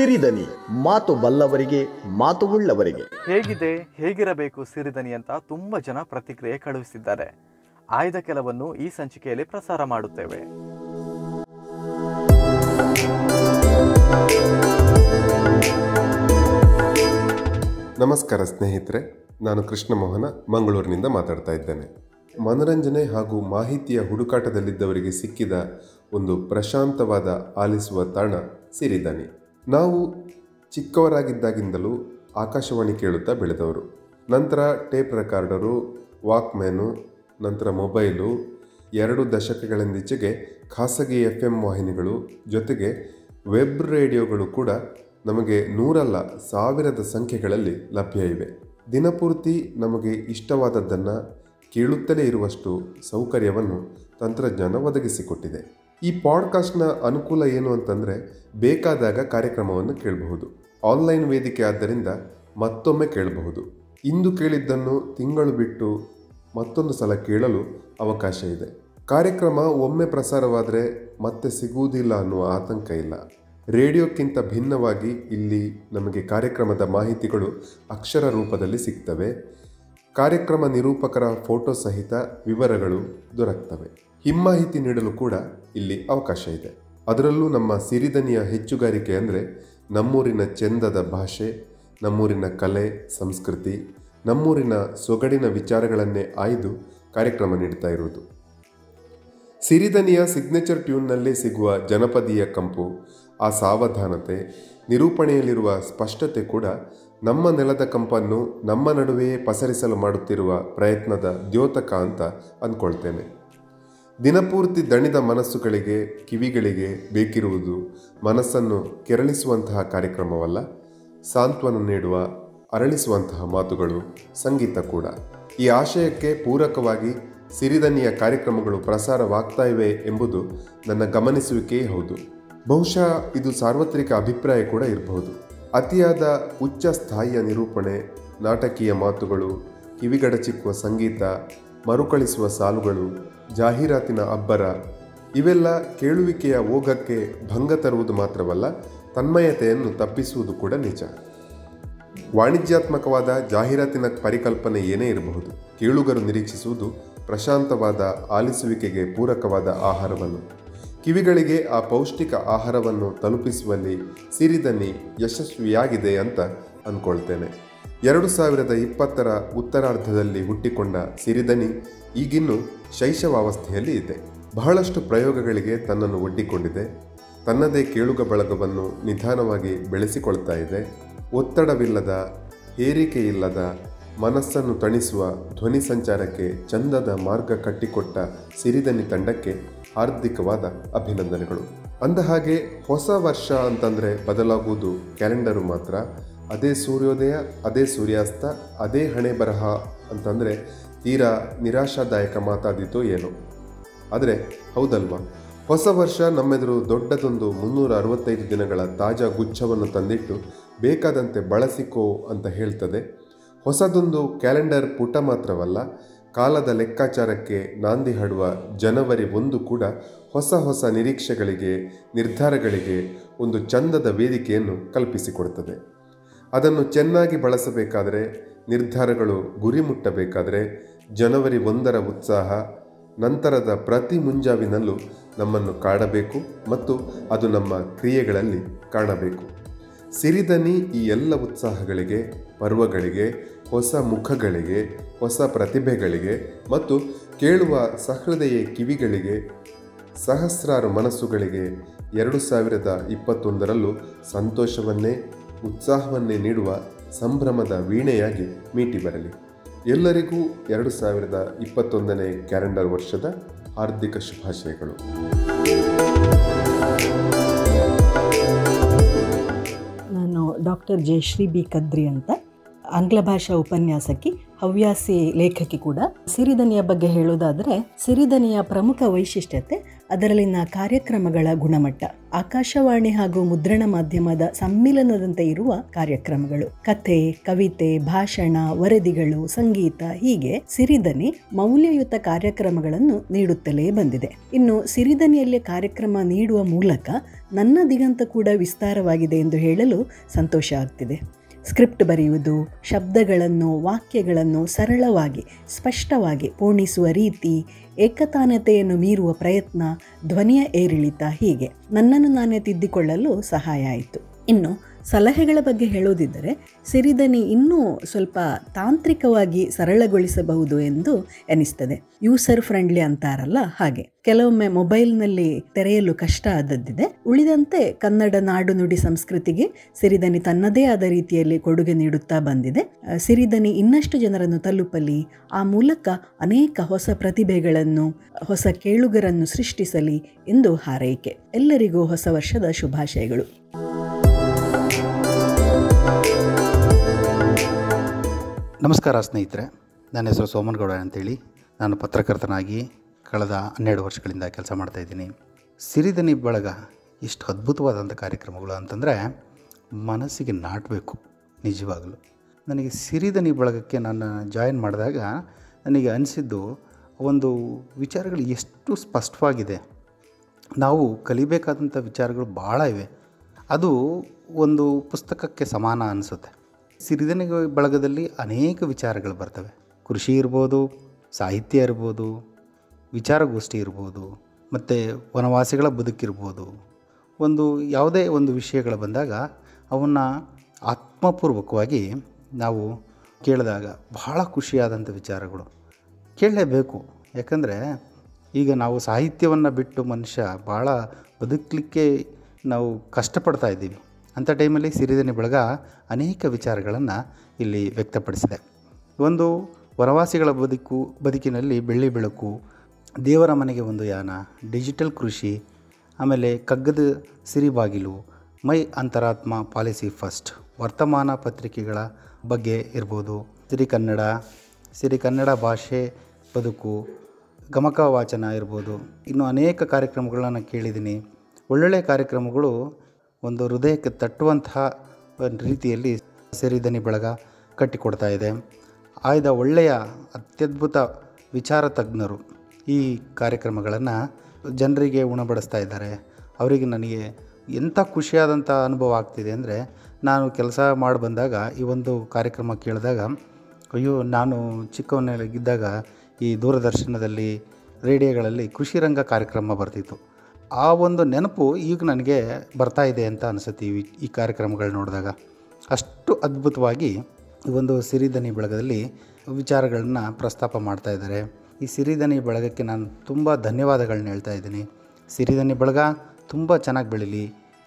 ಸಿರಿದನಿ ಮಾತು ಬಲ್ಲವರಿಗೆ ಮಾತು ಉಳ್ಳವರಿಗೆ. ಹೇಗಿದೆ ಹೇಗಿರಬೇಕು ಸಿರಿದನಿ ಅಂತ ತುಂಬ ಜನ ಪ್ರತಿಕ್ರಿಯೆ ಕಳುಹಿಸಿದ್ದಾರೆ. ಆಯ್ದ ಕೆಲವನ್ನು ಈ ಸಂಚಿಕೆಯಲ್ಲಿ ಪ್ರಸಾರ ಮಾಡುತ್ತೇವೆ. ನಮಸ್ಕಾರ ಸ್ನೇಹಿತರೆ ನಾನು ಕೃಷ್ಣ ಮೋಹನ ಮಂಗಳೂರಿನಿಂದ ಮಾತಾಡ್ತಾ ಇದ್ದೇನೆ. ಮನರಂಜನೆ ಹಾಗೂ ಮಾಹಿತಿಯ ಹುಡುಕಾಟದಲ್ಲಿದ್ದವರಿಗೆ ಸಿಕ್ಕಿದ ಒಂದು ಪ್ರಶಾಂತವಾದ ಆಲಿಸುವ ತಾಣ ಸಿರಿದನಿ. ನಾವು ಚಿಕ್ಕವರಾಗಿದ್ದಾಗಿಂದಲೂ ಆಕಾಶವಾಣಿ ಕೇಳುತ್ತಾ ಬೆಳೆದವರು. ನಂತರ ಟೇಪ್ ರೆಕಾರ್ಡರು, ವಾಕ್ಮ್ಯಾನು, ನಂತರ ಮೊಬೈಲು, ಎರಡು ದಶಕಗಳಿಂದೀಚೆಗೆ ಖಾಸಗಿ ಎಫ್ ಎಂ ವಾಹಿನಿಗಳು ಜೊತೆಗೆ ವೆಬ್ ರೇಡಿಯೋಗಳು ಕೂಡ ನಮಗೆ ನೂರಲ್ಲ ಸಾವಿರದ ಸಂಖ್ಯೆಗಳಲ್ಲಿ ಲಭ್ಯ ಇವೆ ದಿನಪೂರ್ತಿ ನಮಗೆ ಇಷ್ಟವಾದದ್ದನ್ನು ಕೇಳುತ್ತಲೇ ಇರುವಷ್ಟು ಸೌಕರ್ಯವನ್ನು ತಂತ್ರಜ್ಞಾನ ಒದಗಿಸಿಕೊಟ್ಟಿದೆ. ಈ ಪಾಡ್ಕಾಸ್ಟ್ನ ಅನುಕೂಲ ಏನು ಅಂತಂದರೆ ಬೇಕಾದಾಗ ಕಾರ್ಯಕ್ರಮವನ್ನು ಕೇಳಬಹುದು. ಆನ್ಲೈನ್ ವೇದಿಕೆ ಆದ್ದರಿಂದ ಮತ್ತೊಮ್ಮೆ ಕೇಳಬಹುದು. ಇಂದು ಕೇಳಿದ್ದನ್ನು ತಿಂಗಳು ಬಿಟ್ಟು ಮತ್ತೊಂದು ಸಲ ಕೇಳಲು ಅವಕಾಶ ಇದೆ. ಕಾರ್ಯಕ್ರಮ ಒಮ್ಮೆ ಪ್ರಸಾರವಾದರೆ ಮತ್ತೆ ಸಿಗುವುದಿಲ್ಲ ಅನ್ನುವ ಆತಂಕ ಇಲ್ಲ. ರೇಡಿಯೋಕ್ಕಿಂತ ಭಿನ್ನವಾಗಿ ಇಲ್ಲಿ ನಮಗೆ ಕಾರ್ಯಕ್ರಮದ ಮಾಹಿತಿಗಳು ಅಕ್ಷರ ರೂಪದಲ್ಲಿ ಸಿಗ್ತವೆ. ಕಾರ್ಯಕ್ರಮ ನಿರೂಪಕರ ಫೋಟೋ ಸಹಿತ ವಿವರಗಳು ದೊರಕ್ತವೆ. ಹಿಮ್ಮಾಹಿತಿ ನೀಡಲು ಕೂಡ ಇಲ್ಲಿ ಅವಕಾಶ ಇದೆ. ಅದರಲ್ಲೂ ನಮ್ಮ ಸಿರಿಧನಿಯ ಹೆಚ್ಚುಗಾರಿಕೆ ಅಂದರೆ ನಮ್ಮೂರಿನ ಚೆಂದದ ಭಾಷೆ, ನಮ್ಮೂರಿನ ಕಲೆ, ಸಂಸ್ಕೃತಿ, ನಮ್ಮೂರಿನ ಸೊಗಡಿನ ವಿಚಾರಗಳನ್ನೇ ಆಯ್ದು ಕಾರ್ಯಕ್ರಮ ನೀಡ್ತಾ ಇರುವುದು. ಸಿರಿಧನಿಯ ಸಿಗ್ನೇಚರ್ ಟ್ಯೂನ್ನಲ್ಲಿ ಸಿಗುವ ಜನಪದೀಯ ಕಂಪು, ಆ ಸಾವಧಾನತೆ, ನಿರೂಪಣೆಯಲ್ಲಿರುವ ಸ್ಪಷ್ಟತೆ ಕೂಡ ನಮ್ಮ ನೆಲದ ಕಂಪನ್ನು ನಮ್ಮ ನಡುವೆಯೇ ಪಸರಿಸಲು ಮಾಡುತ್ತಿರುವ ಪ್ರಯತ್ನದ ದ್ಯೋತಕ ಅಂತ ಅಂದ್ಕೊಳ್ತೇನೆ ದಿನಪೂರ್ತಿ ದಣಿದ ಮನಸ್ಸುಗಳಿಗೆ, ಕಿವಿಗಳಿಗೆ ಬೇಕಿರುವುದು ಮನಸ್ಸನ್ನು ಕೆರಳಿಸುವಂತಹ ಕಾರ್ಯಕ್ರಮವಲ್ಲ, ಸಾಂತ್ವನ ನೀಡುವ, ಅರಳಿಸುವಂತಹ ಮಾತುಗಳು, ಸಂಗೀತ ಕೂಡ. ಈ ಆಶಯಕ್ಕೆ ಪೂರಕವಾಗಿ ಸಿರಿದನಿಯ ಕಾರ್ಯಕ್ರಮಗಳು ಪ್ರಸಾರವಾಗ್ತಾ ಇವೆ ಎಂಬುದು ನನ್ನ ಗಮನಿಸುವಿಕೆಯೇ ಹೌದು. ಬಹುಶಃ ಇದು ಸಾರ್ವತ್ರಿಕ ಅಭಿಪ್ರಾಯ ಕೂಡ ಇರಬಹುದು. ಅತಿಯಾದ ಉಚ್ಚ ಸ್ಥಾಯಿಯ ನಿರೂಪಣೆ, ನಾಟಕೀಯ ಮಾತುಗಳು, ಕಿವಿಗಡಚಿಕ್ಕುವ ಸಂಗೀತ, ಮರುಕಳಿಸುವ ಸಾಲುಗಳು ಜಾಹೀರಾತಿನ ಅಬ್ಬರ, ಇವೆಲ್ಲ ಕೇಳುವಿಕೆಯ ಓಗಕ್ಕೆ ಭಂಗ ತರುವುದು ಮಾತ್ರವಲ್ಲ, ತನ್ಮಯತೆಯನ್ನು ತಪ್ಪಿಸುವುದು ಕೂಡ ನಿಜ. ವಾಣಿಜ್ಯಾತ್ಮಕವಾದ ಜಾಹೀರಾತಿನ ಪರಿಕಲ್ಪನೆ ಏನೇ ಇರಬಹುದು, ಕೇಳುಗರು ನಿರೀಕ್ಷಿಸುವುದು ಪ್ರಶಾಂತವಾದ ಆಲಿಸುವಿಕೆಗೆ ಪೂರಕವಾದ ಆಹಾರವನ್ನು ಕಿವಿಗಳಿಗೆ ಆ ಪೌಷ್ಟಿಕ ಆಹಾರವನ್ನು ತಲುಪಿಸುವಲ್ಲಿ ಸಿರಿದನಿ ಯಶಸ್ವಿಯಾಗಿದೆ ಅಂತ ಅಂದ್ಕೊಳ್ತೇನೆ ಎರಡು ಸಾವಿರದ ಇಪ್ಪತ್ತರ ಉತ್ತರಾರ್ಧದಲ್ಲಿ ಹುಟ್ಟಿಕೊಂಡ ಸಿರಿದನಿ ಈಗಿನ್ನೂ ಶೈಶವಾವಸ್ಥೆಯಲ್ಲಿ ಇದೆ. ಬಹಳಷ್ಟು ಪ್ರಯೋಗಗಳಿಗೆ ತನ್ನನ್ನು ಒಡ್ಡಿಕೊಂಡಿದೆ. ತನ್ನದೇ ಕೇಳುಗ ಬಳಗವನ್ನು ನಿಧಾನವಾಗಿ ಬೆಳೆಸಿಕೊಳ್ತಾ ಇದೆ. ಒತ್ತಡವಿಲ್ಲದ, ಹೇರಿಕೆಯಿಲ್ಲದ, ಮನಸ್ಸನ್ನು ತಣಿಸುವ ಧ್ವನಿ ಸಂಚಾರಕ್ಕೆ ಚಂದದ ಮಾರ್ಗ ಕಟ್ಟಿಕೊಟ್ಟ ಸಿರಿದನಿ ತಂಡಕ್ಕೆ ಹಾರ್ದಿಕವಾದ ಅಭಿನಂದನೆಗಳು. ಅಂದಹಾಗೆ, ಹೊಸ ವರ್ಷ ಅಂತಂದರೆ ಬದಲಾಗುವುದು ಕ್ಯಾಲೆಂಡರು ಮಾತ್ರ. ಅದೇ ಸೂರ್ಯೋದಯ, ಅದೇ ಸೂರ್ಯಾಸ್ತ, ಅದೇ ಹಣೆ ಬರಹ ಅಂತಂದರೆ ತೀರಾ ನಿರಾಶಾದಾಯಕ ಮಾತಾದೀತು ಏನೋ? ಆದರೆ ಹೌದಲ್ವಾ? ಹೊಸ ವರ್ಷ ನಮ್ಮೆದುರು ದೊಡ್ಡದೊಂದು ಮುನ್ನೂರ ಅರವತ್ತೈದು ದಿನಗಳ ತಾಜಾ ಗುಚ್ಛವನ್ನು ತಂದಿಟ್ಟು ಬೇಕಾದಂತೆ ಬಳಸಿಕೋ ಅಂತ ಹೇಳ್ತದೆ. ಹೊಸದೊಂದು ಕ್ಯಾಲೆಂಡರ್ ಪುಟ ಮಾತ್ರವಲ್ಲ, ಕಾಲದ ಲೆಕ್ಕಾಚಾರಕ್ಕೆ ನಾಂದಿ ಹಾಡುವ ಜನವರಿ ಒಂದು ಕೂಡ ಹೊಸ ಹೊಸ ನಿರೀಕ್ಷೆಗಳಿಗೆ, ನಿರ್ಧಾರಗಳಿಗೆ ಒಂದು ಚಂದದ ವೇದಿಕೆಯನ್ನು ಕಲ್ಪಿಸಿಕೊಡುತ್ತದೆ ಅದನ್ನು ಚೆನ್ನಾಗಿ ಬಳಸಬೇಕಾದರೆ ನಿರ್ಧಾರಗಳು ಗುರಿ ಮುಟ್ಟಬೇಕಾದರೆ ಜನವರಿ ಒಂದರ ಉತ್ಸಾಹ, ನಂತರದ ಪ್ರತಿ ಮುಂಜಾವಿನಲ್ಲೂ ನಮ್ಮನ್ನು ಕಾಡಬೇಕು ಮತ್ತು ಅದು ನಮ್ಮ ಕ್ರಿಯೆಗಳಲ್ಲಿ ಕಾಣಬೇಕು. ಸಿರಿದನಿ ಈ ಎಲ್ಲ ಉತ್ಸಾಹಗಳಿಗೆ, ಪರ್ವಗಳಿಗೆ, ಹೊಸ ಮುಖಗಳಿಗೆ, ಹೊಸ ಪ್ರತಿಭೆಗಳಿಗೆ ಮತ್ತು ಕೇಳುವ ಸಹೃದಯ ಕಿವಿಗಳಿಗೆ ಸಹಸ್ರಾರು ಮನಸ್ಸುಗಳಿಗೆ ಎರಡು ಸಾವಿರದ ಇಪ್ಪತ್ತೊಂದರಲ್ಲೂ ಸಂತೋಷವನ್ನೇ ಉತ್ಸಾಹವನ್ನೇ ನೀಡುವ ಸಂಭ್ರಮದ ವೀಣೆಯಾಗಿ ಮೀಟಿ ಬರಲಿ. ಎಲ್ಲರಿಗೂ ಎರಡು ಸಾವಿರದ ಇಪ್ಪತ್ತೊಂದನೇ ಕ್ಯಾಲೆಂಡರ್ ವರ್ಷದ ಹಾರ್ದಿಕ ಶುಭಾಶಯಗಳು. ನಾನು ಡಾಕ್ಟರ್ ಜಯಶ್ರೀ ಬಿ ಕದ್ರಿ ಅಂತ ಆಂಗ್ಲ ಭಾಷಾ ಉಪನ್ಯಾಸಕಿ. ಹವ್ಯಾಸಿ ಲೇಖಕಿ ಕೂಡ. ಸಿರಿಧನಿಯ ಬಗ್ಗೆ ಹೇಳುವುದಾದರೆ ಸಿರಿಧನಿಯ ಪ್ರಮುಖ ವೈಶಿಷ್ಟ್ಯತೆ ಅದರಲ್ಲಿನ ಕಾರ್ಯಕ್ರಮಗಳ ಗುಣಮಟ್ಟ. ಆಕಾಶವಾಣಿ ಹಾಗೂ ಮುದ್ರಣ ಮಾಧ್ಯಮದ ಸಮ್ಮಿಲನದಂತೆ ಇರುವ ಕಾರ್ಯಕ್ರಮಗಳು. ಕಥೆ, ಕವಿತೆ, ಭಾಷಣ, ವರದಿಗಳು, ಸಂಗೀತ ಹೀಗೆ ಸಿರಿಧನಿ ಮೌಲ್ಯಯುತ ಕಾರ್ಯಕ್ರಮಗಳನ್ನು ನೀಡುತ್ತಲೇ ಬಂದಿದೆ. ಇನ್ನು ಸಿರಿಧನಿಯಲ್ಲಿ ಕಾರ್ಯಕ್ರಮ ನೀಡುವ ಮೂಲಕ ನನ್ನ ದಿಗಂತ ಕೂಡ ವಿಸ್ತಾರವಾಗಿದೆ ಎಂದು ಹೇಳಲು ಸಂತೋಷ ಆಗ್ತಿದೆ. ಸ್ಕ್ರಿಪ್ಟ್ ಬರೆಯುವುದು, ಶಬ್ದಗಳನ್ನು, ವಾಕ್ಯಗಳನ್ನು ಸರಳವಾಗಿ, ಸ್ಪಷ್ಟವಾಗಿ ಪೂರ್ಣಿಸುವ ರೀತಿ, ಏಕತಾನತೆಯನ್ನು ಮೀರುವ ಪ್ರಯತ್ನ ಧ್ವನಿಯ ಏರಿಳಿತ ಹೀಗೆ. ನನ್ನನ್ನು ನಾನೇ ತಿದ್ದಿಕೊಳ್ಳಲು ಸಹಾಯ ಆಯಿತು. ಇನ್ನು ಸಲಹೆಗಳ ಬಗ್ಗೆ ಹೇಳೋದಿದ್ದರೆ ಸಿರಿದನಿ ಇನ್ನೂ ಸ್ವಲ್ಪ ತಾಂತ್ರಿಕವಾಗಿ ಸರಳಗೊಳಿಸಬಹುದು ಎಂದು ಎನಿಸ್ತದೆ. ಯೂಸರ್ ಫ್ರೆಂಡ್ಲಿ ಅಂತಾರಲ್ಲ ಹಾಗೆ. ಕೆಲವೊಮ್ಮೆ ಮೊಬೈಲ್ನಲ್ಲಿ ತೆರೆಯಲು ಕಷ್ಟ ಆದದ್ದಿದೆ. ಉಳಿದಂತೆ ಕನ್ನಡ ನಾಡು ನುಡಿ ಸಂಸ್ಕೃತಿಗೆ ಸಿರಿದನಿ ತನ್ನದೇ ಆದ ರೀತಿಯಲ್ಲಿ ಕೊಡುಗೆ ನೀಡುತ್ತಾ ಬಂದಿದೆ. ಸಿರಿದನಿ ಇನ್ನಷ್ಟು ಜನರನ್ನು ತಲುಪಲಿ, ಆ ಮೂಲಕ ಅನೇಕ ಹೊಸ ಪ್ರತಿಭೆಗಳನ್ನು, ಹೊಸ ಕೇಳುಗರನ್ನು ಸೃಷ್ಟಿಸಲಿ ಎಂದು ಹಾರೈಕೆ. ಎಲ್ಲರಿಗೂ ಹೊಸ ವರ್ಷದ ಶುಭಾಶಯಗಳು. ನಮಸ್ಕಾರ ಸ್ನೇಹಿತರೆ. ನನ್ನ ಹೆಸರು ಸೋಮನಗೌಡ ಅಂತೇಳಿ. ನಾನು ಪತ್ರಕರ್ತನಾಗಿ ಕಳೆದ ಹನ್ನೆರಡು ವರ್ಷಗಳಿಂದ ಕೆಲಸ ಮಾಡ್ತಾಯಿದ್ದೀನಿ ಸಿರಿದನಿ ಬಳಗ ಇಷ್ಟು ಅದ್ಭುತವಾದಂಥ ಕಾರ್ಯಕ್ರಮಗಳು ಅಂತಂದರೆ ಮನಸ್ಸಿಗೆ ನಾಟಬೇಕು, ನಿಜವಾಗಲೂ. ನನಗೆ ಸಿರಿದನಿ ಬಳಗಕ್ಕೆ ನಾನು ಜಾಯಿನ್ ಮಾಡಿದಾಗ ನನಗೆ ಅನಿಸಿದ್ದು ಒಂದು ವಿಚಾರಗಳು ಎಷ್ಟು ಸ್ಪಷ್ಟವಾಗಿದೆ. ನಾವು ಕಲಿಬೇಕಾದಂಥ ವಿಚಾರಗಳು ಭಾಳ ಇವೆ. ಅದು ಒಂದು ಪುಸ್ತಕಕ್ಕೆ ಸಮಾನ ಅನಿಸುತ್ತೆ. ಸಿರಿದನಿ ಬಳಗದಲ್ಲಿ ಅನೇಕ ವಿಚಾರಗಳು ಬರ್ತವೆ. ಕೃಷಿ ಇರ್ಬೋದು, ಸಾಹಿತ್ಯ ಇರ್ಬೋದು, ವಿಚಾರಗೋಷ್ಠಿ ಇರ್ಬೋದು, ಮತ್ತು ವನವಾಸಿಗಳ ಬದುಕಿರ್ಬೋದು ಒಂದು ಯಾವುದೇ ಒಂದು ವಿಷಯಗಳು ಬಂದಾಗ ಅವನ್ನು ಆತ್ಮಪೂರ್ವಕವಾಗಿ ನಾವು ಕೇಳಿದಾಗ ಬಹಳ ಖುಷಿಯಾದಂಥ ವಿಚಾರಗಳು. ಕೇಳಲೇಬೇಕು. ಯಾಕಂದರೆ ಈಗ ನಾವು ಸಾಹಿತ್ಯವನ್ನು ಬಿಟ್ಟು ಮನುಷ್ಯ ಭಾಳ ಬದುಕಲಿಕ್ಕೆ ನಾವು ಕಷ್ಟಪಡ್ತಾ ಇದ್ದೀವಿ. ಅಂಥ ಟೈಮಲ್ಲಿ ಸಿರಿದನಿ ಬಳಗ ಅನೇಕ ವಿಚಾರಗಳನ್ನು ಇಲ್ಲಿ ವ್ಯಕ್ತಪಡಿಸಿದೆ. ಒಂದು ವನವಾಸಿಗಳ ಬದುಕು, ಬದುಕಿನಲ್ಲಿ ಬೆಳ್ಳಿ ಬೆಳಕು, ದೇವರ ಮನೆಗೆ ಒಂದು ಯಾನ, ಡಿಜಿಟಲ್ ಕೃಷಿ, ಆಮೇಲೆ ಕಗ್ಗದ ಸಿರಿಬಾಗಿಲು, ಮೈ ಅಂತರಾತ್ಮ ಪಾಲಿಸಿ ಫಸ್ಟ್, ವರ್ತಮಾನ ಪತ್ರಿಕೆಗಳ ಬಗ್ಗೆ ಇರ್ಬೋದು. ಸಿರಿ ಕನ್ನಡ ಸಿರಿ ಕನ್ನಡ ಭಾಷೆ ಬದುಕು, ಗಮಕ ವಾಚನ ಇರ್ಬೋದು. ಇನ್ನು ಅನೇಕ ಕಾರ್ಯಕ್ರಮಗಳನ್ನು ಕೇಳಿದ್ದೀನಿ. ಒಳ್ಳೊಳ್ಳೆಯ ಕಾರ್ಯಕ್ರಮಗಳು ಒಂದು ಹೃದಯಕ್ಕೆ ತಟ್ಟುವಂತಹ ರೀತಿಯಲ್ಲಿ ಸಿರಿದನಿ ಬಳಗ ಕಟ್ಟಿಕೊಡ್ತಾ ಇದೆ. ಆಯ್ದ ಒಳ್ಳೆಯ ಅತ್ಯದ್ಭುತ ವಿಚಾರ ತಜ್ಞರು ಈ ಕಾರ್ಯಕ್ರಮಗಳನ್ನು ಜನರಿಗೆ ಉಣಬಡಿಸ್ತಾ ಇದ್ದಾರೆ. ಅವರಿಗೆ ನನಗೆ ಎಂಥ ಖುಷಿಯಾದಂಥ ಅನುಭವ ಆಗ್ತಿದೆ ಅಂದರೆ ನಾನು ಕೆಲಸ ಮಾಡಿ ಬಂದಾಗ ಈ ಒಂದು ಕಾರ್ಯಕ್ರಮ ಕೇಳಿದಾಗ, ಅಯ್ಯೋ, ನಾನು ಚಿಕ್ಕವನಾಗಿದ್ದಾಗ ಈ ದೂರದರ್ಶನದಲ್ಲಿ, ರೇಡಿಯೋಗಳಲ್ಲಿ ಕೃಷಿ ರಂಗ ಕಾರ್ಯಕ್ರಮ ಬರ್ತಿತ್ತು. ಆ ಒಂದು ನೆನಪು ಈಗ ನನಗೆ ಬರ್ತಾ ಇದೆ ಅಂತ ಅನಿಸುತ್ತೆ ಈ ಈ ಕಾರ್ಯಕ್ರಮಗಳು ನೋಡಿದಾಗ. ಅಷ್ಟು ಅದ್ಭುತವಾಗಿ ಈ ಒಂದು ಸಿರಿಧನಿ ಬಳಗದಲ್ಲಿ ವಿಚಾರಗಳನ್ನು ಪ್ರಸ್ತಾಪ ಮಾಡ್ತಾ ಇದ್ದಾರೆ. ಈ ಸಿರಿಧನಿ ಬಳಗಕ್ಕೆ ನಾನು ತುಂಬ ಧನ್ಯವಾದಗಳನ್ನ ಹೇಳ್ತಾ ಇದ್ದೀನಿ. ಸಿರಿಧನಿ ಬಳಗ ತುಂಬ ಚೆನ್ನಾಗಿ ಬೆಳೀಲಿ.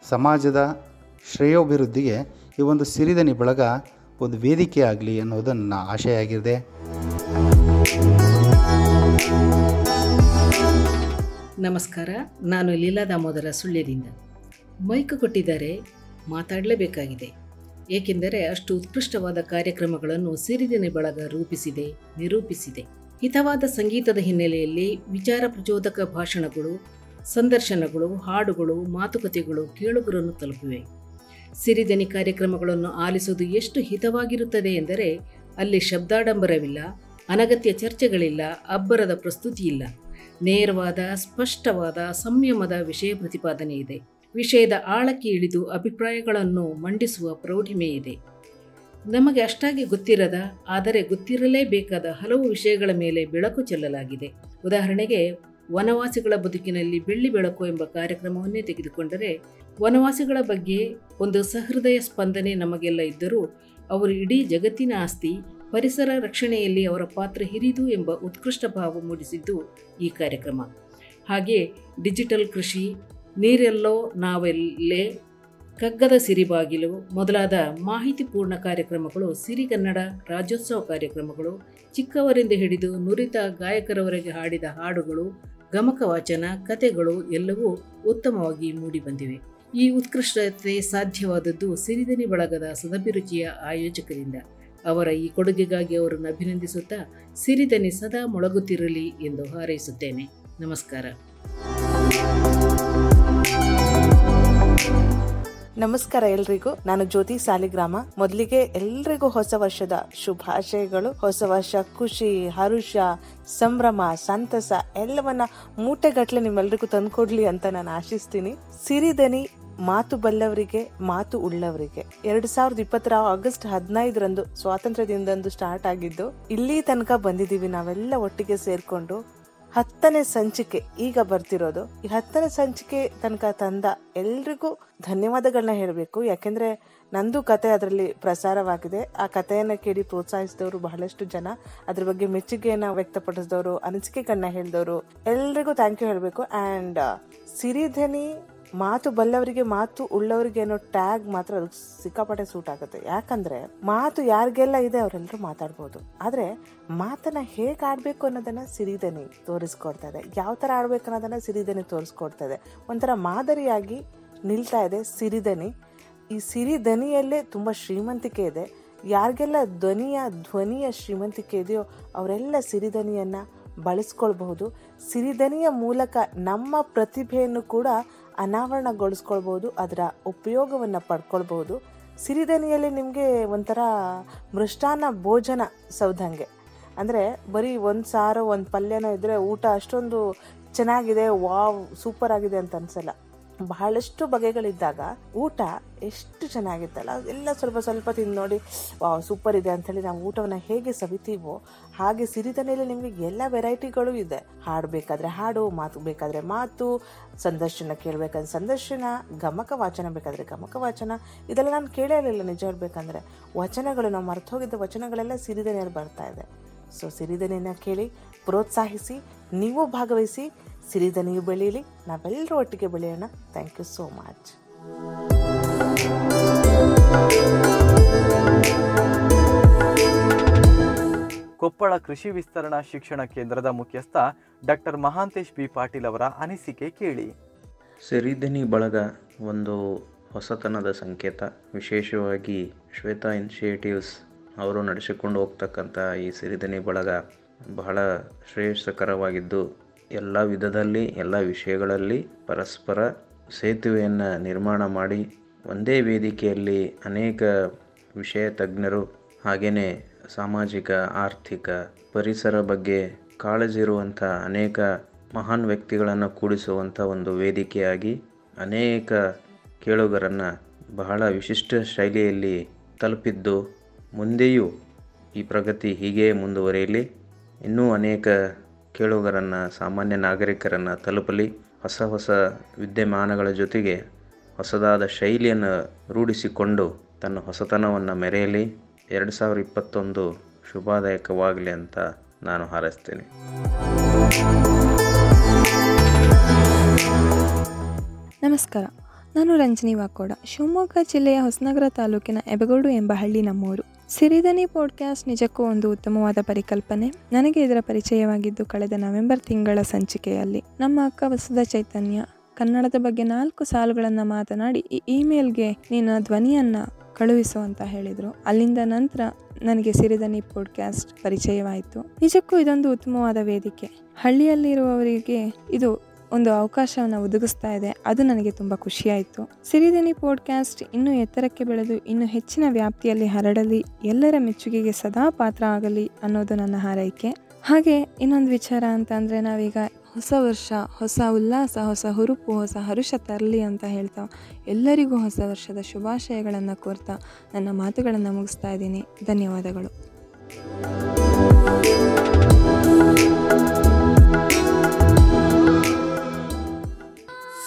ಸಮಾಜದ ಶ್ರೇಯೋಭಿವೃದ್ಧಿಗೆ ಈ ಒಂದು ಸಿರಿಧನಿ ಬಳಗ ಒಂದು ವೇದಿಕೆ ಆಗಲಿ ಅನ್ನೋದು ನನ್ನ ಆಶಯ ಆಗಿದೆ ನಮಸ್ಕಾರ, ನಾನು ಲೀಲಾ ದಾಮೋದರ ಸುಳ್ಯದಿಂದ. ಮೈಕ್ ಕೊಟ್ಟಿದ್ದಾರೆ, ಮಾತಾಡಲೇಬೇಕಾಗಿದೆ. ಏಕೆಂದರೆ ಅಷ್ಟು ಉತ್ಕೃಷ್ಟವಾದ ಕಾರ್ಯಕ್ರಮಗಳನ್ನು ಸಿರಿದಿನ ಬಳಗ ರೂಪಿಸಿದೆ, ನಿರೂಪಿಸಿದೆ. ಹಿತವಾದ ಸಂಗೀತದ ಹಿನ್ನೆಲೆಯಲ್ಲಿ ವಿಚಾರ ಪ್ರಚೋದಕ ಭಾಷಣಗಳು, ಸಂದರ್ಶನಗಳು, ಹಾಡುಗಳು, ಮಾತುಕತೆಗಳು ಕೇಳುಗರನ್ನು ತಲುಪಿವೆ. ಸಿರಿದನಿ ಕಾರ್ಯಕ್ರಮಗಳನ್ನು ಆಲಿಸುವುದು ಎಷ್ಟು ಹಿತವಾಗಿರುತ್ತದೆ ಎಂದರೆ, ಅಲ್ಲಿ ಶಬ್ದಾಡಂಬರವಿಲ್ಲ, ಅನಗತ್ಯ ಚರ್ಚೆಗಳಿಲ್ಲ, ಅಬ್ಬರದ ಪ್ರಸ್ತುತಿ ಇಲ್ಲ ನೇರವಾದ, ಸ್ಪಷ್ಟವಾದ, ಸಂಯಮದ ವಿಷಯ ಪ್ರತಿಪಾದನೆ ಇದೆ. ವಿಷಯದ ಆಳಕ್ಕೆ ಇಳಿದು ಅಭಿಪ್ರಾಯಗಳನ್ನು ಮಂಡಿಸುವ ಪ್ರೌಢಿಮೆ ಇದೆ. ನಮಗೆ ಅಷ್ಟಾಗಿ ಗೊತ್ತಿರದ, ಆದರೆ ಗೊತ್ತಿರಲೇಬೇಕಾದ ಹಲವು ವಿಷಯಗಳ ಮೇಲೆ ಬೆಳಕು ಚೆಲ್ಲಲಾಗಿದೆ. ಉದಾಹರಣೆಗೆ, ವನವಾಸಿಗಳ ಬದುಕಿನಲ್ಲಿ ಬೆಳ್ಳಿ ಬೆಳಕು ಎಂಬ ಕಾರ್ಯಕ್ರಮವನ್ನೇ ತೆಗೆದುಕೊಂಡರೆ, ವನವಾಸಿಗಳ ಬಗ್ಗೆ ಒಂದು ಸಹೃದಯ ಸ್ಪಂದನೆ ನಮಗೆಲ್ಲ ಇದ್ದರೂ, ಅವರು ಇಡೀ ಜಗತ್ತಿನ ಆಸ್ತಿ ಪರಿಸರ ರಕ್ಷಣೆಯಲ್ಲಿ ಅವರ ಪಾತ್ರ ಹಿರಿದು ಎಂಬ ಉತ್ಕೃಷ್ಟ ಭಾವ ಮೂಡಿಸಿದ್ದು ಈ ಕಾರ್ಯಕ್ರಮ. ಹಾಗೆ ಡಿಜಿಟಲ್ ಕೃಷಿ, ನೀರೆಲ್ಲೋ ನಾವೆಲ್ಲೇ ಕಗ್ಗದ ಸಿರಿಬಾಗಿಲು ಮೊದಲಾದ ಮಾಹಿತಿಪೂರ್ಣ ಕಾರ್ಯಕ್ರಮಗಳು ಸಿರಿಗನ್ನಡ ರಾಜ್ಯೋತ್ಸವ ಕಾರ್ಯಕ್ರಮಗಳು, ಚಿಕ್ಕವರಿಂದ ಹಿಡಿದು ನುರಿತ ಗಾಯಕರವರೆಗೆ ಹಾಡಿದ ಹಾಡುಗಳು ಗಮಕ ವಾಚನ ಕತೆಗಳು ಎಲ್ಲವೂ ಉತ್ತಮವಾಗಿ ಮೂಡಿಬಂದಿವೆ ಈ ಉತ್ಕೃಷ್ಟತೆ ಸಾಧ್ಯವಾದದ್ದು ಸಿರಿದನಿ ಬಳಗದ ಸದಭಿರುಚಿಯ ಆಯೋಜಕರಿಂದ. ಅವರ ಈ ಕೊಡುಗೆಗಾಗಿ ಅವರನ್ನು ಅಭಿನಂದಿಸುತ್ತಾ ಸಿರಿದನಿ ಸದಾ ಮೊಳಗುತ್ತಿರಲಿ ಎಂದು ಹಾರೈಸುತ್ತೇನೆ. ನಮಸ್ಕಾರ. ನಮಸ್ಕಾರ ಎಲ್ರಿಗೂ. ನಾನು ಜ್ಯೋತಿ ಸಾಲಿಗ್ರಾಮ. ಮೊದಲಿಗೆ ಎಲ್ರಿಗೂ ಹೊಸ ವರ್ಷದ ಶುಭಾಶಯಗಳು, ಹೊಸ ವರ್ಷ ಖುಷಿ, ಹರುಷ, ಸಂಭ್ರಮ, ಸಂತಸ ಎಲ್ಲವನ್ನ ಮೂಟೆಗಟ್ಲೆ ನಿಮ್ಮೆಲ್ರಿಗೂ ತಂದ್ಕೊಡ್ಲಿ ಅಂತ ನಾನು ಆಶಿಸ್ತೀನಿ. ಸಿರಿದನಿ ಮಾತು ಬಲ್ಲವರಿಗೆ, ಮಾತು ಉಳ್ಳವರಿಗೆ. ಎರಡ್ ಸಾವಿರದ ಇಪ್ಪತ್ತರ ಆಗಸ್ಟ್ ಹದಿನೈದರಂದು ಸ್ವಾತಂತ್ರ್ಯ ದಿನದಂದು ಸ್ಟಾರ್ಟ್ ಆಗಿದ್ದು ಇಲ್ಲಿ ತನಕ ಬಂದಿದ್ದೀವಿ ನಾವೆಲ್ಲ ಒಟ್ಟಿಗೆ ಸೇರ್ಕೊಂಡು ಹತ್ತನೇ ಸಂಚಿಕೆ ಈಗ ಬರ್ತಿರೋದು. ಈ ಹತ್ತನೇ ಸಂಚಿಕೆ ತನಕ ತಂದ ಎಲ್ರಿಗೂ ಧನ್ಯವಾದಗಳನ್ನ ಹೇಳಬೇಕು. ಯಾಕೆಂದ್ರೆ ನಂದು ಕತೆ ಅದರಲ್ಲಿ ಪ್ರಸಾರವಾಗಿದೆ. ಆ ಕಥೆಯನ್ನು ಕೇಳಿ ಪ್ರೋತ್ಸಾಹಿಸಿದವರು ಬಹಳಷ್ಟು ಜನ. ಅದ್ರ ಬಗ್ಗೆ ಮೆಚ್ಚುಗೆಯನ್ನು ವ್ಯಕ್ತಪಡಿಸಿದವರು ಅನಿಸಿಕೆಗಳನ್ನ ಹೇಳಿದವರು ಎಲ್ರಿಗೂ ಥ್ಯಾಂಕ್ ಯು ಹೇಳಬೇಕು. ಆ್ಯಂಡ್ ಸಿರಿಧನಿ ಮಾತು ಬಲ್ಲವರಿಗೆ ಮಾತು ಉಳ್ಳವರಿಗೆ ಅನ್ನೋ ಟ್ಯಾಗ್ ಮಾತ್ರ ಅದಕ್ಕೆ ಸಿಕ್ಕಾಪಟ್ಟೆ ಸೂಟ್ ಆಗುತ್ತೆ. ಯಾಕಂದ್ರೆ ಮಾತು ಯಾರಿಗೆಲ್ಲ ಇದೆ ಅವರೆಲ್ಲರೂ ಮಾತಾಡ್ಬೋದು. ಆದ್ರೆ ಮಾತನ್ನ ಹೇಗೆ ಆಡ್ಬೇಕು ಅನ್ನೋದನ್ನ ಸಿರಿದನಿ ತೋರಿಸ್ಕೊಡ್ತಾ ಇದೆ. ಯಾವ ತರ ಆಡ್ಬೇಕು ಅನ್ನೋದನ್ನ ಸಿರಿದನಿ ತೋರಿಸ್ಕೊಡ್ತಾ ಇದೆ. ಒಂಥರ ಮಾದರಿಯಾಗಿ ನಿಲ್ತಾ ಇದೆ ಸಿರಿದನಿ. ಈ ಸಿರಿದನಿಯಲ್ಲೇ ತುಂಬಾ ಶ್ರೀಮಂತಿಕೆ ಇದೆ. ಯಾರಿಗೆಲ್ಲ ಧ್ವನಿಯ ಧ್ವನಿಯ ಶ್ರೀಮಂತಿಕೆ ಇದೆಯೋ ಅವರೆಲ್ಲ ಸಿರಿದನಿಯನ್ನ ಬಳಸ್ಕೊಳ್ಬಹುದು. ಸಿರಿದನಿಯ ಮೂಲಕ ನಮ್ಮ ಪ್ರತಿಭೆಯನ್ನು ಕೂಡ ಅನಾವರಣಗೊಳಿಸ್ಕೊಳ್ಬಹುದು ಅದರ ಉಪಯೋಗವನ್ನು ಪಡ್ಕೊಳ್ಬೋದು. ಸಿರಿಧನಿಯಲ್ಲಿ ನಿಮಗೆ ಒಂಥರ ಮೃಷ್ಟಾನ್ನ ಭೋಜನ ಸೌದಂಗೆ. ಅಂದರೆ ಬರೀ ಒಂದು ಸಾರು, ಒಂದು ಪಲ್ಯನೋ ಇದ್ದರೆ ಊಟ ಅಷ್ಟೊಂದು ಚೆನ್ನಾಗಿದೆ, ವಾವ್, ಸೂಪರ್ ಆಗಿದೆ ಅಂತ ಅನ್ಸಲ್ಲ. ಬಹಳಷ್ಟು ಬಗೆಗಳಿದ್ದಾಗ ಊಟ ಎಷ್ಟು ಚೆನ್ನಾಗಿತ್ತಲ್ಲ. ಎಲ್ಲ ಸ್ವಲ್ಪ ಸ್ವಲ್ಪ ತಿಂದು ನೋಡಿ, ವಾವ್ ಸೂಪರ್ ಇದೆ ಅಂಥೇಳಿ ನಾವು ಊಟವನ್ನು ಹೇಗೆ ಸವಿತೀವೋ ಹಾಗೆ ಸಿರಿತನೆಯಲ್ಲಿ ನಿಮಗೆ ಎಲ್ಲ ವೆರೈಟಿಗಳು ಇದೆ. ಹಾಡು ಬೇಕಾದರೆ ಹಾಡು, ಮಾತು ಬೇಕಾದರೆ ಮಾತು, ಸಂದರ್ಶನ ಕೇಳಬೇಕಾದ್ರೆ ಸಂದರ್ಶನ, ಗಮಕ ವಾಚನ ಬೇಕಾದರೆ ಗಮಕ ವಾಚನ. ಇದೆಲ್ಲ ನಾನು ಕೇಳೇ ಇರಲಿಲ್ಲ ನಿಜ ಹೇಳ್ಬೇಕಂದ್ರೆ ವಚನಗಳು, ನಾವು ಮರೆತು ಹೋಗಿದ್ದ ವಚನಗಳೆಲ್ಲ ಸಿರಿದನೆಯಲ್ಲಿ ಬರ್ತಾ ಇದೆ. ಸೊ ಸಿರಿದನೆಯನ್ನು ಕೇಳಿ ಪ್ರೋತ್ಸಾಹಿಸಿ, ನೀವು ಭಾಗವಹಿಸಿ ಸಿರಿದನಿಯು ಬೆಳೀಲಿ ನಾವೆಲ್ಲರೂ ಒಟ್ಟಿಗೆ ಬೆಳೆಯೋಣ. Thank you so much Koppal ಕೃಷಿ ವಿಸ್ತರಣಾ ಶಿಕ್ಷಣ ಕೇಂದ್ರದ ಮುಖ್ಯಸ್ಥ ಡಾಕ್ಟರ್ ಮಹಾಂತೇಶ್ ಬಿ ಪಾಟೀಲ್ ಅವರ ಅನಿಸಿಕೆ ಕೇಳಿ. ಸಿರಿಧನಿ ಬಳಗ ಒಂದು ಹೊಸತನದ ಸಂಕೇತ. ವಿಶೇಷವಾಗಿ ಶ್ವೇತಾ ಇನಿಷಿಯೇಟಿವ್ಸ್ ಅವರು ನಡೆಸಿಕೊಂಡು ಹೋಗ್ತಕ್ಕಂಥ ಈ ಸಿರಿಧನಿ ಬಳಗ ಬಹಳ ಶ್ರೇಯಸ್ಕರವಾಗಿದ್ದು ಎಲ್ಲ ವಿಧದಲ್ಲಿ, ಎಲ್ಲ ವಿಷಯಗಳಲ್ಲಿ ಪರಸ್ಪರ ಸೇತುವೆಯನ್ನು ನಿರ್ಮಾಣ ಮಾಡಿ ಒಂದೇ ವೇದಿಕೆಯಲ್ಲಿ ಅನೇಕ ವಿಷಯ ತಜ್ಞರು ಹಾಗೆಯೇ ಸಾಮಾಜಿಕ, ಆರ್ಥಿಕ ಪರಿಸರ ಬಗ್ಗೆ ಕಾಳಜಿ ಇರುವಂಥ ಅನೇಕ ಮಹಾನ್ ವ್ಯಕ್ತಿಗಳನ್ನು ಕೂಡಿಸುವಂಥ ಒಂದು ವೇದಿಕೆಯಾಗಿ ಅನೇಕ ಕೇಳುಗರನ್ನು ಬಹಳ ವಿಶಿಷ್ಟ ಶೈಲಿಯಲ್ಲಿ ತಲುಪಿದ್ದು, ಮುಂದೆಯೂ ಈ ಪ್ರಗತಿ ಹೀಗೆ ಮುಂದುವರಿಯಲಿ. ಇನ್ನೂ ಅನೇಕ ಕೇಳುಗರನ್ನು, ಸಾಮಾನ್ಯ ನಾಗರಿಕರನ್ನು ತಲುಪಲಿ ಹೊಸ ಹೊಸ ವಿದ್ಯಮಾನಗಳ ಜೊತೆಗೆ ಹೊಸದಾದ ಶೈಲಿಯನ್ನು ರೂಢಿಸಿಕೊಂಡು ತನ್ನ ಹೊಸತನವನ್ನು ಮೆರೆಯಲಿ. ಎರಡು ಸಾವಿರ ಇಪ್ಪತ್ತೊಂದು ಶುಭದಾಯಕವಾಗಲಿ ಅಂತ ನಾನು ಹಾರೈಸ್ತೇನೆ. ನಮಸ್ಕಾರ. ನಾನು ರಂಜನಿ ವಾಕೋಡ. ಶಿವಮೊಗ್ಗ ಜಿಲ್ಲೆಯ ಹೊಸನಗರ ತಾಲೂಕಿನ ಎಬಗೋಡು ಎಂಬ ಹಳ್ಳಿ ನಮ್ಮೂರು. ಸಿರಿದನಿ ಪಾಡ್ಕ್ಯಾಸ್ಟ್ ನಿಜಕ್ಕೂ ಒಂದು ಉತ್ತಮವಾದ ಪರಿಕಲ್ಪನೆ. ನನಗೆ ಇದರ ಪರಿಚಯವಾಗಿದ್ದು ಕಳೆದ ನವೆಂಬರ್ ತಿಂಗಳ ಸಂಚಿಕೆಯಲ್ಲಿ. ನಮ್ಮ ಅಕ್ಕ ವಸುದ ಚೈತನ್ಯ ಕನ್ನಡದ ಬಗ್ಗೆ ನಾಲ್ಕು ಸಾಲುಗಳನ್ನು ಮಾತನಾಡಿ ಈ ಇಮೇಲ್ಗೆ ನಿನ್ನ ಧ್ವನಿಯನ್ನು ಕಳುಹಿಸು ಅಂತ ಹೇಳಿದರು. ಅಲ್ಲಿಂದ ನಂತರ ನನಗೆ ಸಿರಿಧನಿ ಪಾಡ್ಕ್ಯಾಸ್ಟ್ ಪರಿಚಯವಾಯಿತು. ನಿಜಕ್ಕೂ ಇದೊಂದು ಉತ್ತಮವಾದ ವೇದಿಕೆ. ಹಳ್ಳಿಯಲ್ಲಿರುವವರಿಗೆ ಇದು ಒಂದು ಅವಕಾಶವನ್ನು ಒದಗಿಸ್ತಾ ಇದೆ. ಅದು ನನಗೆ ತುಂಬ ಖುಷಿಯಾಯಿತು. ಸಿರಿದನಿ ಪಾಡ್ಕ್ಯಾಸ್ಟ್ ಇನ್ನೂ ಎತ್ತರಕ್ಕೆ ಬೆಳೆದು, ಇನ್ನೂ ಹೆಚ್ಚಿನ ವ್ಯಾಪ್ತಿಯಲ್ಲಿ ಹರಡಲಿ, ಎಲ್ಲರ ಮೆಚ್ಚುಗೆಗೆ ಸದಾ ಪಾತ್ರ ಆಗಲಿ ಅನ್ನೋದು ನನ್ನ ಹಾರೈಕೆ. ಹಾಗೆ ಇನ್ನೊಂದು ವಿಚಾರ ಅಂತ ಅಂದರೆ ನಾವೀಗ ಹೊಸ ವರ್ಷ, ಹೊಸ ಉಲ್ಲಾಸ, ಹೊಸ ಹುರುಪು, ಹೊಸ ಹರುಷ ತರಲಿ ಅಂತ ಹೇಳ್ತಾ, ಎಲ್ಲರಿಗೂ ಹೊಸ ವರ್ಷದ ಶುಭಾಶಯಗಳನ್ನು ಕೋರ್ತಾ ನನ್ನ ಮಾತುಗಳನ್ನು ಮುಗಿಸ್ತಾ ಇದ್ದೀನಿ. ಧನ್ಯವಾದಗಳು.